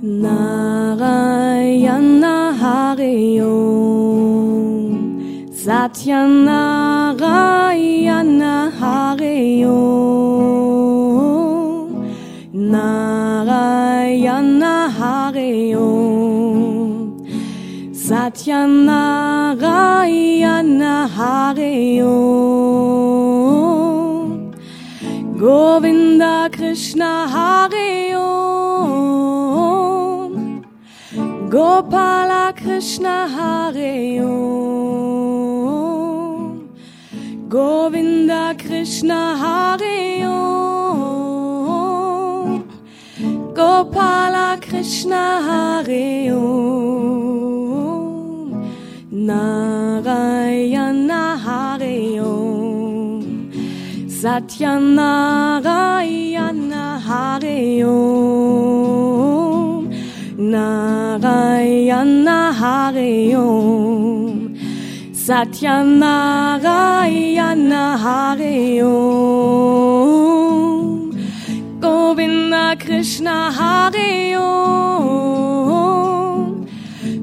Narayana Hari Om Satya Narayana Hari Om Narayana Hari Om Satya Narayana Hari Om Govinda Krishna Hari Om Gopala Krishna Hare Om. Govinda Krishna Hare Om. Gopala Krishna Hare Om. Narayana Hare Om. Satyanarayana Hare Om. Narayana Hare Om Satyanarayana Hare Om Govinda Krishna Hare Om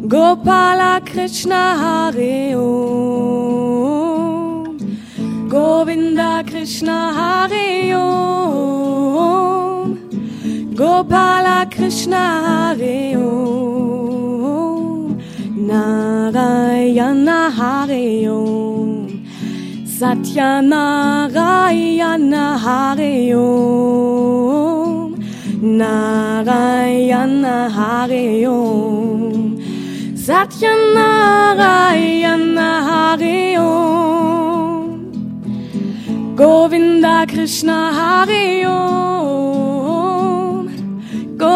Gopala Krishna Hare Om Govinda Krishna Hare Gopala Krishna Hare Om Narayana Hare Om Satyanarayana Hare Om Narayana Hare Om Satyanarayana Hare Om Govinda Krishna Hare Om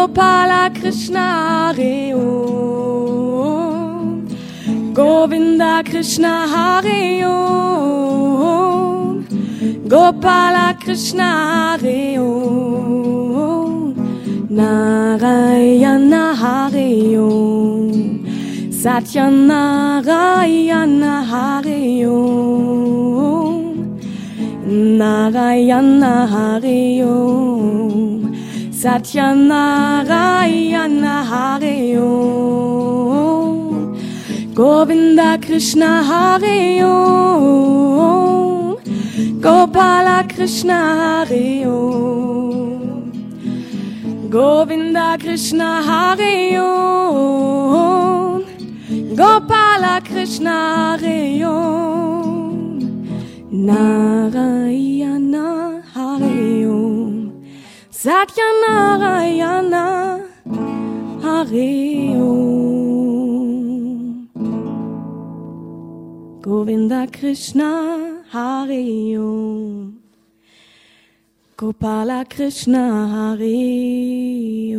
Gopala Krishna Hare Om. Govinda Krishna Hare Om. Gopala Krishna Hare Om. Narayana Hare Om. Satyanarayana Hare Om. Narayana Hare Om Satyanarayana Hare Om Govinda Krishna Hare Om Gopala Krishna Hare Govinda Krishna Hare Om Gopala Krishna Hare Om Satyanarayana Hare Om. Govinda Krishna Hare Gopala Krishna Hare